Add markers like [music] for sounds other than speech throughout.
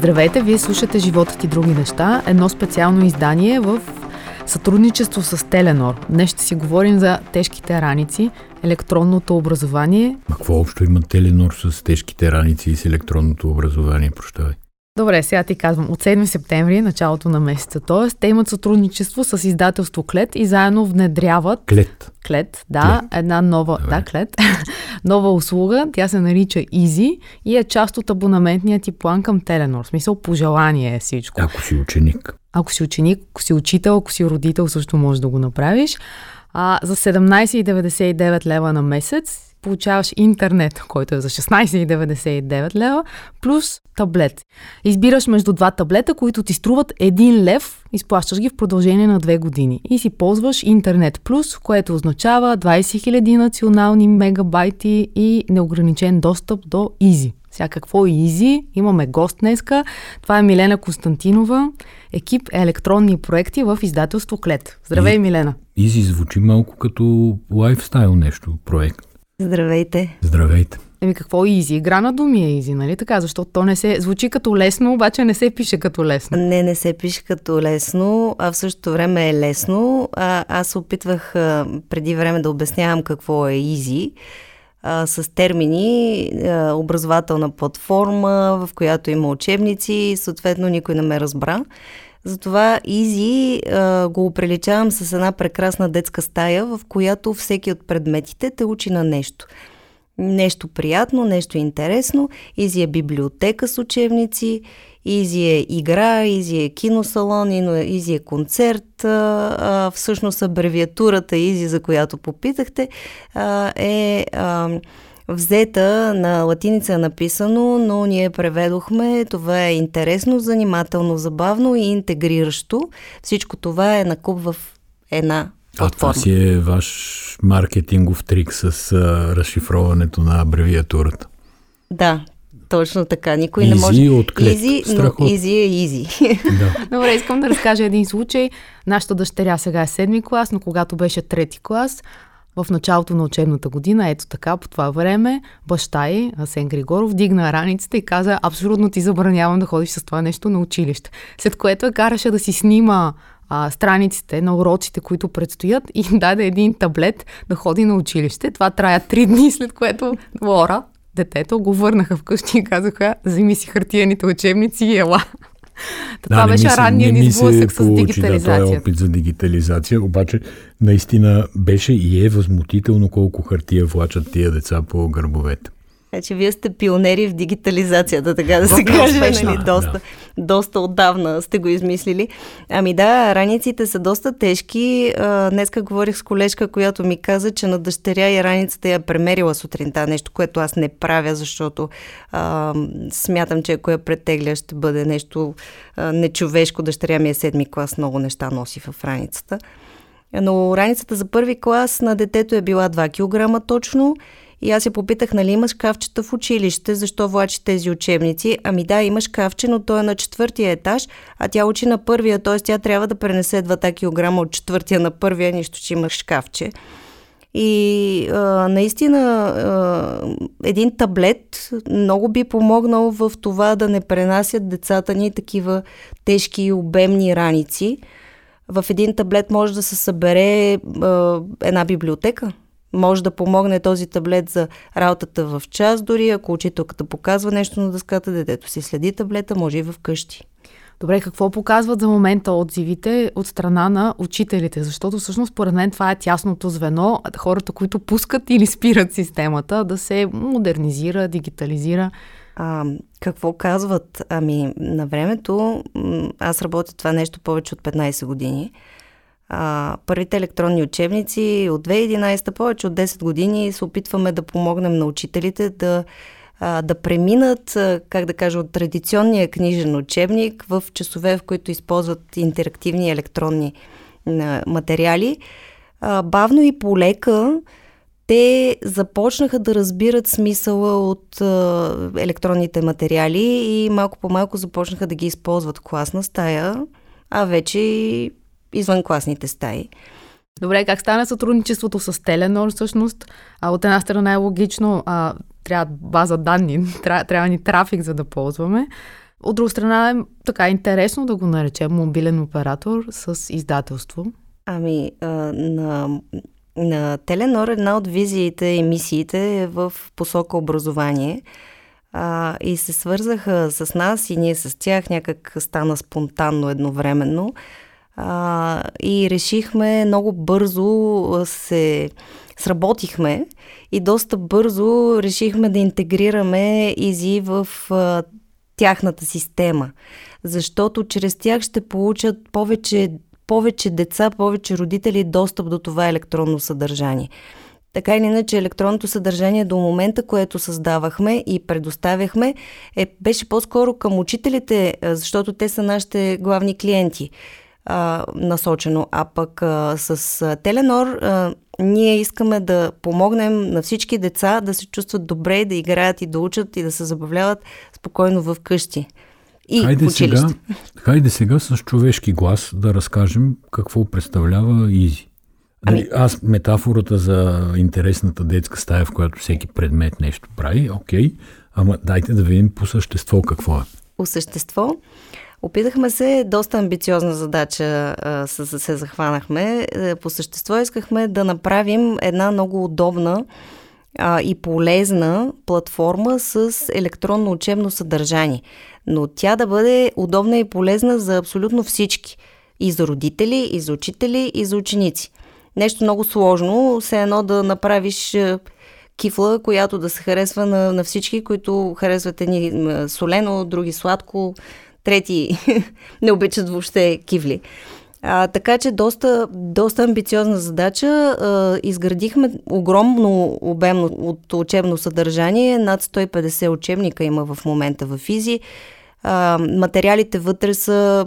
Здравейте, вие слушате Животът и други неща, едно специално издание в сътрудничество с Теленор. Днес ще си говорим за тежките раници, електронното образование. А какво общо има Теленор с тежките раници и с електронното образование, прощавай? Добре, сега ти казвам. От 7 септември, началото на месеца. Тоест, те имат сътрудничество с издателство Клет и заедно внедряват... Клет. Клет, да. Клет. Една нова... Добре. Да, Клет. [laughs] нова услуга. Тя се нарича Easy и е част от абонаментния ти план към Теленор. В смисъл, пожелание е всичко. Ако си ученик. Ако си ученик, ако си учител, ако си родител, също можеш да го направиш. А, за 17,99 лева на месец получаваш интернет, който е за 16,99 лева, плюс таблет. Избираш между два таблета, които ти струват 1 лев, изплащаш ги в продължение на 2 години и си ползваш интернет плюс, което означава 20 000 национални мегабайти и неограничен достъп до Изи. Сега какво е Изи? Имаме гост днеска. Това е Милена Константинова, екип електронни проекти в издателство Клет. Здравей, Милена! Изи звучи малко като лайфстайл нещо, проект. Здравейте. Здравейте. Еми какво е изи? Игра на думи е изи, нали така? Защото то не се звучи като лесно, обаче не се пише като лесно. Не, не се пише като лесно, а в същото време е лесно. А, аз опитвах а, преди време да обяснявам какво е изи а, с термини, а, образователна платформа, в която има учебници, съответно никой не ме разбра. Затова Изи го оприличавам с една прекрасна детска стая, в която всеки от предметите те учи на нещо. Нещо приятно, нещо интересно. Изи е библиотека с учебници, Изи е игра, Изи е киносалон, Изи е концерт. Всъщност абревиатурата Изи, за която попитахте, а, е... взета на латиница е написано, но ние преведохме. Това е интересно, занимателно, забавно и интегриращо. Всичко това е накуп в една платформа. А това си е ваш маркетингов трик с а, разшифроването на абревиатурата. Да, точно така. Никой easy не може. От клет. Easy, но изи е изи. [laughs] Да. Добре, искам да разкажа един случай. Нашата дъщеря сега е седми клас, но когато беше трети клас, в началото на учебната година, ето така, по това време, баща й, Асен Григоров, дигна раницата и каза, абсолютно ти забранявам да ходиш с това нещо на училище. След което я караше да си снима а, страниците на уроците, които предстоят и даде един таблет да ходи на училище. Това трая три дни, след което Лора, детето, го върнаха вкъщи и казаха, вземи си хартияните учебници и ела. Да, това беше ранния ни сблъсък с дигитализацията. Да, това е опит за дигитализация, обаче наистина беше и е възмутително колко хартия влачат тия деца по гърбовете. Значи вие сте пионери в дигитализацията, така да се каже. Нали? Доста, да. Доста отдавна сте го измислили. Ами да, раниците са доста тежки. днеска говорих с колежка, която ми каза, че на дъщеря и раницата я премерила сутринта. Нещо, което аз не правя, защото а, смятам, че ако я претегля, ще бъде нещо а, нечовешко. Дъщеря ми е седми клас, много неща носи в раницата. Но раницата за първи клас на детето е била 2 кг точно и аз я попитах, нали има шкафчета в училище, защо влачи тези учебници? Ами да, има шкафче, но той е на четвъртия етаж, а тя учи на първия, т.е. тя трябва да пренесе 2 кг от четвъртия на първия, нищо, че има шкафче. И а, наистина а, един таблет много би помогнал в това да не пренасят децата ни такива тежки и обемни раници. В един таблет може да се събере а, една библиотека може да помогне този таблет за работата в час, дори ако учителката показва нещо на дъската, детето си следи таблета, може и в къщи. Добре, какво показват за момента отзивите от страна на учителите? Защото всъщност, според мен, това е тясното звено, хората, които пускат или спират системата да се модернизира, дигитализира. А, какво казват? Ами, на времето, аз работя това нещо повече от 15 години а, първите електронни учебници от 2011, повече от 10 години се опитваме да помогнем на учителите да, а, да преминат, как да кажа, от традиционния книжен учебник в часове, в които използват интерактивни електронни а, материали. А, бавно и полека те започнаха да разбират смисъла от а, електронните материали и малко по малко започнаха да ги използват в класна стая, а вече и извън класните стаи. Добре, как стана сътрудничеството с Теленор всъщност? А, от една страна е логично, а, трябва база данни, [laughs] трябва, трябва ни трафик, за да ползваме. От друга страна е така интересно да го наречем мобилен оператор с издателство. Ами, а, на, на Теленор една от визиите и мисиите е в посока образование – а, и се свързаха с нас и ние с тях, някак стана спонтанно едновременно. А, и решихме много бързо се сработихме и доста бързо решихме да интегрираме Изи в а, тяхната система, защото чрез тях ще получат повече, повече деца, повече родители достъп до това електронно съдържание. Така или иначе, електронното съдържание до момента, което създавахме и предоставяхме, е, беше по-скоро към учителите, защото те са нашите главни клиенти а, насочено. А пък а, с а, Теленор а, ние искаме да помогнем на всички деца да се чувстват добре, да играят и да учат и да се забавляват спокойно в къщи. И хайде, в сега, хайде сега с човешки глас да разкажем какво представлява Изи. Ами... Аз метафората за интересната детска стая, в която всеки предмет нещо прави, окей, ама дайте да видим по същество какво е. По същество, Опитахме се, доста амбициозна задача се, се захванахме. Е, по същество искахме да направим една много удобна а, и полезна платформа с електронно учебно съдържание. Но тя да бъде удобна и полезна за абсолютно всички. И за родители, и за учители, и за ученици нещо много сложно, все едно да направиш е, кифла, която да се харесва на, на всички, които харесват едни солено, други сладко, трети [laughs] не обичат въобще кивли. А, така че доста, доста амбициозна задача. А, изградихме огромно обемно от учебно съдържание. Над 150 учебника има в момента в ФИЗИ. А, материалите вътре са,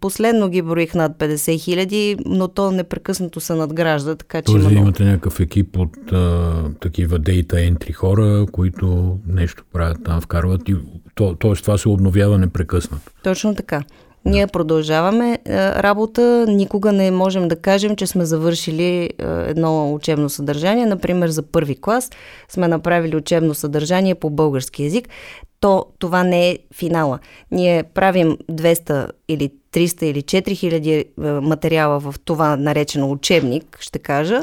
последно ги броих над 50 хиляди, но то непрекъснато се надгражда, така че Тоест, има имате някакъв екип от а, такива data entry хора, които нещо правят там, вкарват и то, тоест това се обновява непрекъснато. Точно така. Ние продължаваме работа. Никога не можем да кажем, че сме завършили едно учебно съдържание. Например, за първи клас сме направили учебно съдържание по български язик то това не е финала. Ние правим 200 или 300 или 4000 е, материала в това наречено учебник, ще кажа,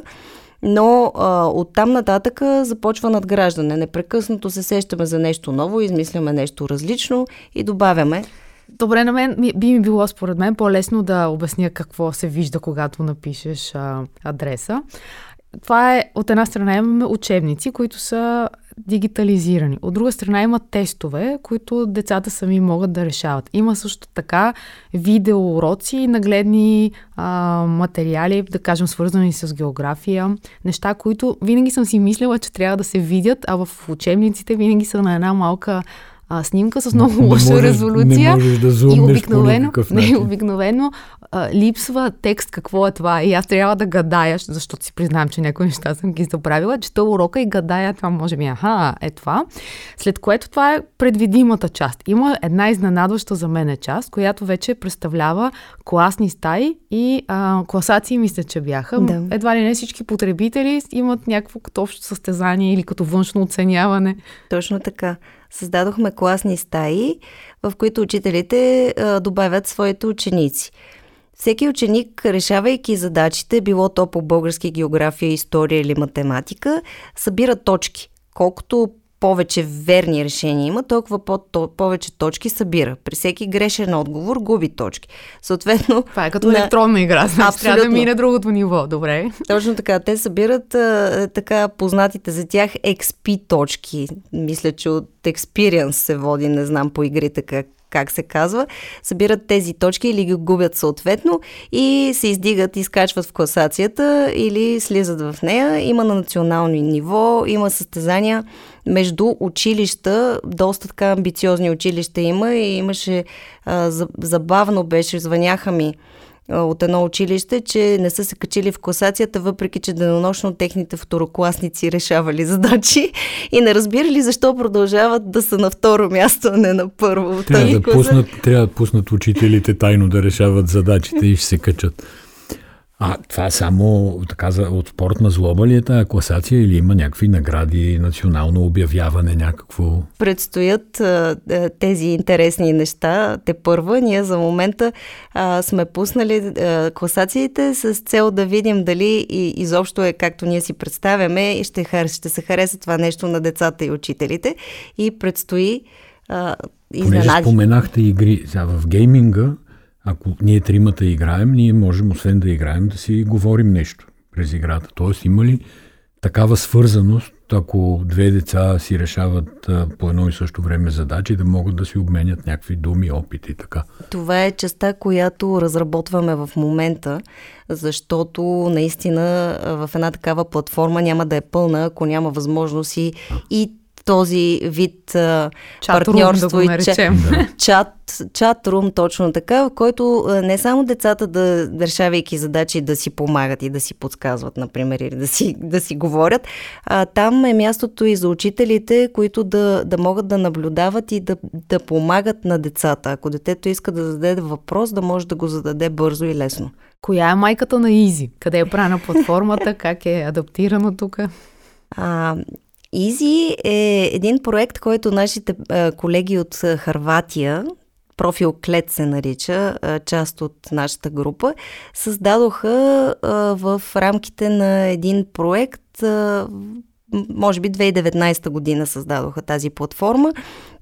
но а, оттам нататък започва надграждане. Непрекъснато се сещаме за нещо ново, измисляме нещо различно и добавяме. Добре, на мен би ми било според мен по-лесно да обясня какво се вижда, когато напишеш а, адреса. Това е, от една страна имаме учебници, които са дигитализирани. От друга страна има тестове, които децата сами могат да решават. Има също така видеоуроци и нагледни а, материали, да кажем, свързани с география. Неща, които винаги съм си мислила, че трябва да се видят, а в учебниците винаги са на една малка а, снимка с много не лоша можеш, резолюция. Не можеш да и обикновено, по не, обикновено а, липсва текст какво е това. И аз трябва да гадая, защото си признавам, че някои неща съм ги забравила, чета урока и гадая това може би, аха, е това. След което това е предвидимата част. Има една изненадваща за мен част, която вече представлява класни стаи и а, класации, мисля, че бяха. Да. Едва ли не всички потребители имат някакво като общо състезание или като външно оценяване. Точно така създадохме класни стаи, в които учителите добавят своите ученици. Всеки ученик, решавайки задачите, било то по български география, история или математика, събира точки. Колкото повече верни решения има, толкова по- то, повече точки събира. При всеки грешен отговор губи точки. Съответно. [laughs] Това е като на... електронна игра. Значи трябва да мине другото ниво. Добре. Точно така. Те събират а, така познатите за тях XP точки. Мисля, че от Experience се води, не знам по игрите как как се казва, събират тези точки или ги губят съответно и се издигат, изкачват в класацията или слизат в нея. Има на национално ниво, има състезания между училища, доста така амбициозни училища има и имаше, а, забавно беше, звъняха ми от едно училище, че не са се качили в класацията, въпреки че денонощно техните второкласници решавали задачи и не разбирали защо продължават да са на второ място, а не на първо. Трябва да, пуснат, трябва да пуснат учителите тайно да решават задачите и ще се качат. А това само така за, от спортна злоба ли е тази класация или има някакви награди, национално обявяване, някакво? Предстоят а, тези интересни неща. Те първа, ние за момента а, сме пуснали а, класациите с цел да видим дали и, изобщо е както ние си представяме и ще, ще се хареса това нещо на децата и учителите. И предстои а, изненади. Понеже споменахте игри в гейминга, ако ние тримата играем, ние можем, освен да играем, да си говорим нещо през играта. Тоест, има ли такава свързаност, ако две деца си решават а, по едно и също време задачи, да могат да си обменят някакви думи, опити и така. Това е частта, която разработваме в момента, защото наистина в една такава платформа няма да е пълна, ако няма възможност и, и този вид а, чат партньорство да и [laughs] чат, чат, чат рум, точно така, в който не само децата да, решавайки задачи, да си помагат и да си подсказват, например, или да си, да си говорят, а там е мястото и за учителите, които да, да могат да наблюдават и да, да помагат на децата. Ако детето иска да зададе въпрос, да може да го зададе бързо и лесно. Коя е майката на Изи? Къде е правена платформата? Как е адаптирано тук? А, Изи е един проект, който нашите колеги от Харватия, профил Клет се нарича, част от нашата група, създадоха в рамките на един проект може би 2019 година създадоха тази платформа.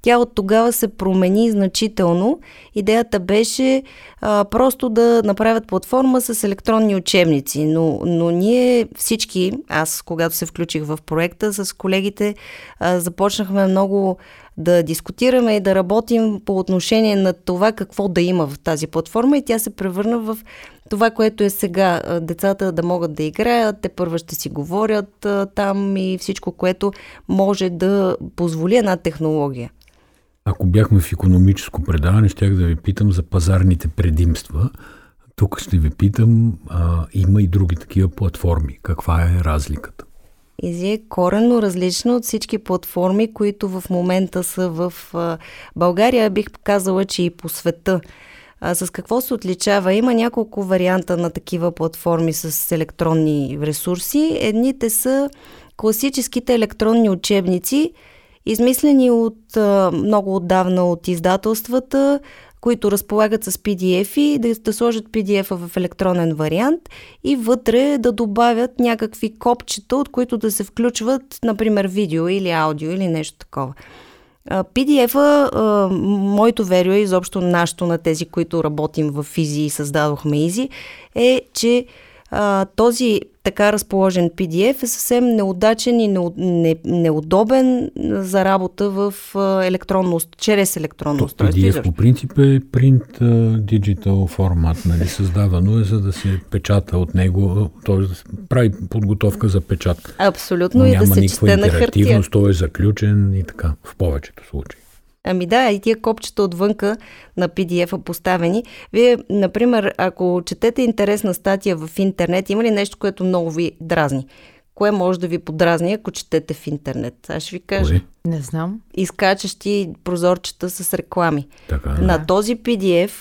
Тя от тогава се промени значително. Идеята беше а, просто да направят платформа с електронни учебници, но, но ние всички, аз когато се включих в проекта с колегите, а, започнахме много да дискутираме и да работим по отношение на това какво да има в тази платформа и тя се превърна в това, което е сега. Децата да могат да играят, те първо ще си говорят там и всичко, което може да позволи една технология. Ако бяхме в економическо предаване, щях да ви питам за пазарните предимства. Тук ще ви питам, а, има и други такива платформи. Каква е разликата? Изи е коренно различна от всички платформи, които в момента са в България, бих казала, че и по света. А, с какво се отличава? Има няколко варианта на такива платформи с електронни ресурси. Едните са класическите електронни учебници, измислени от много отдавна от издателствата, които разполагат с PDF-и, да, да сложат PDF-а в електронен вариант и вътре да добавят някакви копчета, от които да се включват, например, видео или аудио или нещо такова. PDF-а, моето верио е изобщо нашето на тези, които работим в Изи и създадохме Изи, е, че а, този така разположен PDF е съвсем неудачен и не, неудобен за работа в електронно, чрез електронно устройство. PDF по принцип е print digital формат, нали, създавано е за да се печата от него, т.е. да се прави подготовка за печат. Абсолютно Но и да се чете на хартия. той е заключен и така, в повечето случаи. Ами да, и тия копчета отвънка на PDF-а поставени. Вие, например, ако четете интересна статия в интернет, има ли нещо, което много ви дразни? Кое може да ви подразни, ако четете в интернет? Аз ще ви кажа. Кое? Не знам. Изкачащи прозорчета с реклами. Така, да. На този PDF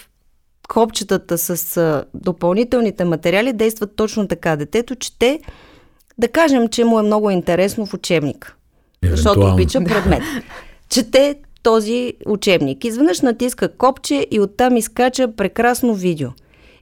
копчетата с допълнителните материали действат точно така. Детето чете, да кажем, че му е много интересно в учебник. Защото обича предмет. [laughs] Чете този учебник. Изведнъж натиска копче и оттам изкача прекрасно видео.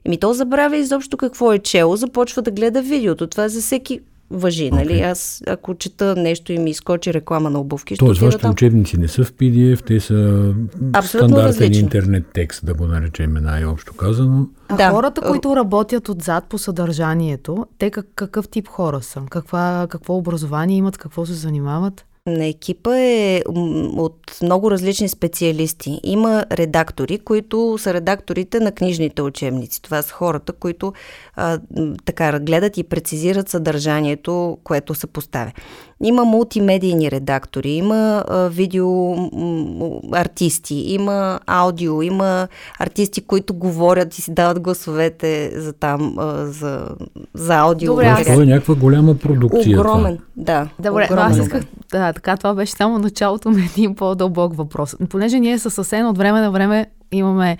Еми то забравя изобщо какво е чело, започва да гледа видеото. Това е за всеки въжи, okay. нали? Аз ако чета нещо и ми изкочи реклама на обувки, ще Тоест, вашите там. учебници не са в PDF, те са Абсолютно стандартен различно. интернет текст, да го наречем най-общо казано. А да. хората, които работят отзад по съдържанието, те как, какъв тип хора са? Каква, какво образование имат, какво се занимават? На екипа е от много различни специалисти. Има редактори, които са редакторите на книжните учебници. Това са хората, които а, така гледат и прецизират съдържанието, което се поставя. Има мултимедийни редактори, има а, видео артисти, има аудио, има артисти, които говорят и си дават гласовете за там, а, за, за аудио. Добре, аз... Това е някаква голяма продукция. Огромен, това. да. Добре, огромен. аз исках, да, така това беше само началото на един по-дълбок въпрос. Понеже ние със съвсем от време на време имаме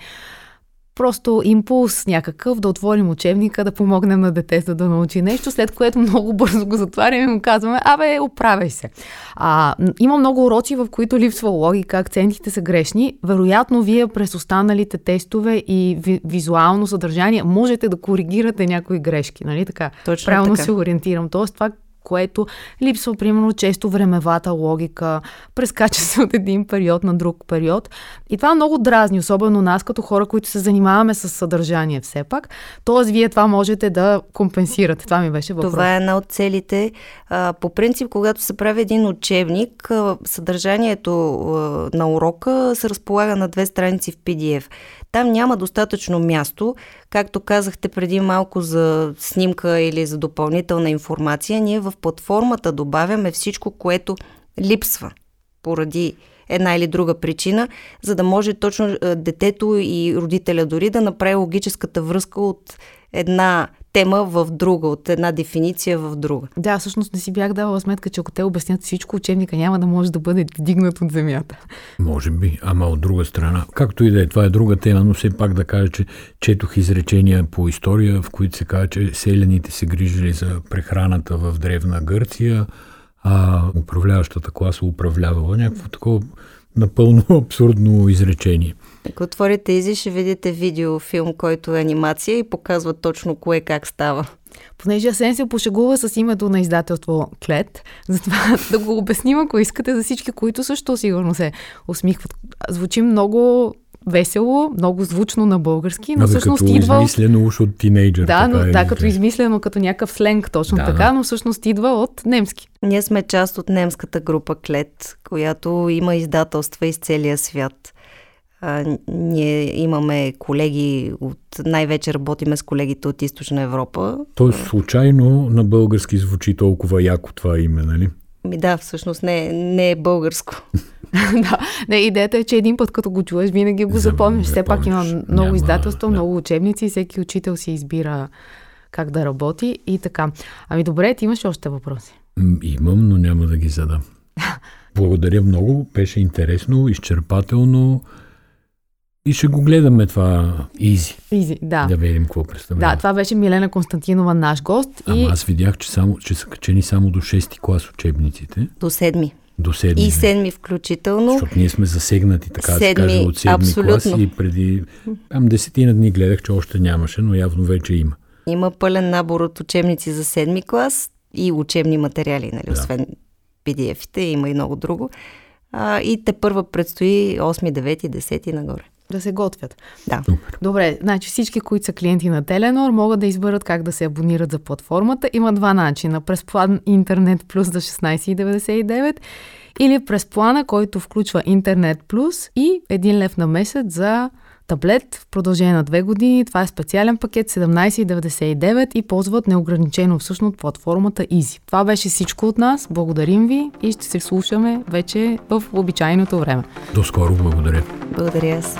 просто импулс някакъв да отворим учебника, да помогнем на детето да научи нещо, след което [laughs] много бързо го затваряме и му казваме, абе, оправяй се. А, има много уроци, в които липсва логика, акцентите са грешни. Вероятно, вие през останалите тестове и ви, визуално съдържание можете да коригирате някои грешки, нали така? Точно Правилно така. се ориентирам. Тоест, това, което липсва, примерно, често времевата логика, прескача се от един период на друг период. И това много дразни, особено нас, като хора, които се занимаваме с съдържание все пак. Тоест, вие това можете да компенсирате. Това ми беше въпрос. Това е една от целите. По принцип, когато се прави един учебник, съдържанието на урока се разполага на две страници в PDF. Там няма достатъчно място, както казахте преди малко за снимка или за допълнителна информация. Ние в платформата добавяме всичко, което липсва поради една или друга причина, за да може точно детето и родителя дори да направи логическата връзка от една тема в друга, от една дефиниция в друга. Да, всъщност не си бях давала сметка, че ако те обяснят всичко, учебника няма да може да бъде дигнат от земята. Може би, ама от друга страна. Както и да е, това е друга тема, но все пак да кажа, че четох изречения по история, в които се казва, че селяните се грижили за прехраната в Древна Гърция, а управляващата класа управлявала някакво такова напълно [laughs] абсурдно изречение. Ако отворите Изи, ще видите видеофилм, който е анимация и показва точно кое как става. Понеже Асен се пошегува с името на издателство Клет, затова [laughs] да го обясним, ако искате, за всички, които също сигурно се усмихват. Звучи много весело, много звучно на български, но Абе, всъщност като идва... измислено уж от тинейджър. Да, но, така да, е, като измислено, като някакъв сленг, точно Да, така, да. но всъщност идва от немски. Ние сме част от немската група Клет, която има издателства из целия свят. А, ние имаме колеги от... Най-вече работиме с колегите от Източна Европа. То случайно на български звучи толкова яко това име, нали? Ми да, всъщност не, не е българско. [laughs] да, не, идеята е, че един път като го чуеш, винаги го запомняш. Все пак има много Няма- издателства, да. много учебници, всеки учител си избира как да работи и така. Ами добре, ти имаш още въпроси. Имам, но няма да ги задам. [laughs] Благодаря много, беше интересно, изчерпателно и ще го гледаме това изи, Изи, да. да видим какво представлява. Да, това беше Милена Константинова, наш гост. Ама И аз видях, че, само, че са качени само до 6-ти клас учебниците, До седми. до 7 И седми включително. Защото ние сме засегнати, така да се Седми, каже, от 7 абсолютно. клас и преди... Там десетина дни гледах, че още нямаше, но явно вече има. Има пълен набор от учебници за седми клас и учебни материали, нали, Да. освен PDF-ите, има и много друго. А, и те първа предстои 8, 9, 10 нагоре. Да се готвят. Да. Супер. Добре, значи всички, които са клиенти на Теленор, могат да изберат как да се абонират за платформата. Има два начина. През план Интернет Плюс за 16,99 или през плана, който включва Интернет Плюс и 1 лев на месец за таблет в продължение на две години. Това е специален пакет 17,99 и ползват неограничено всъщност платформата Easy. Това беше всичко от нас. Благодарим ви и ще се слушаме вече в обичайното време. До скоро, благодаря. Благодаря аз.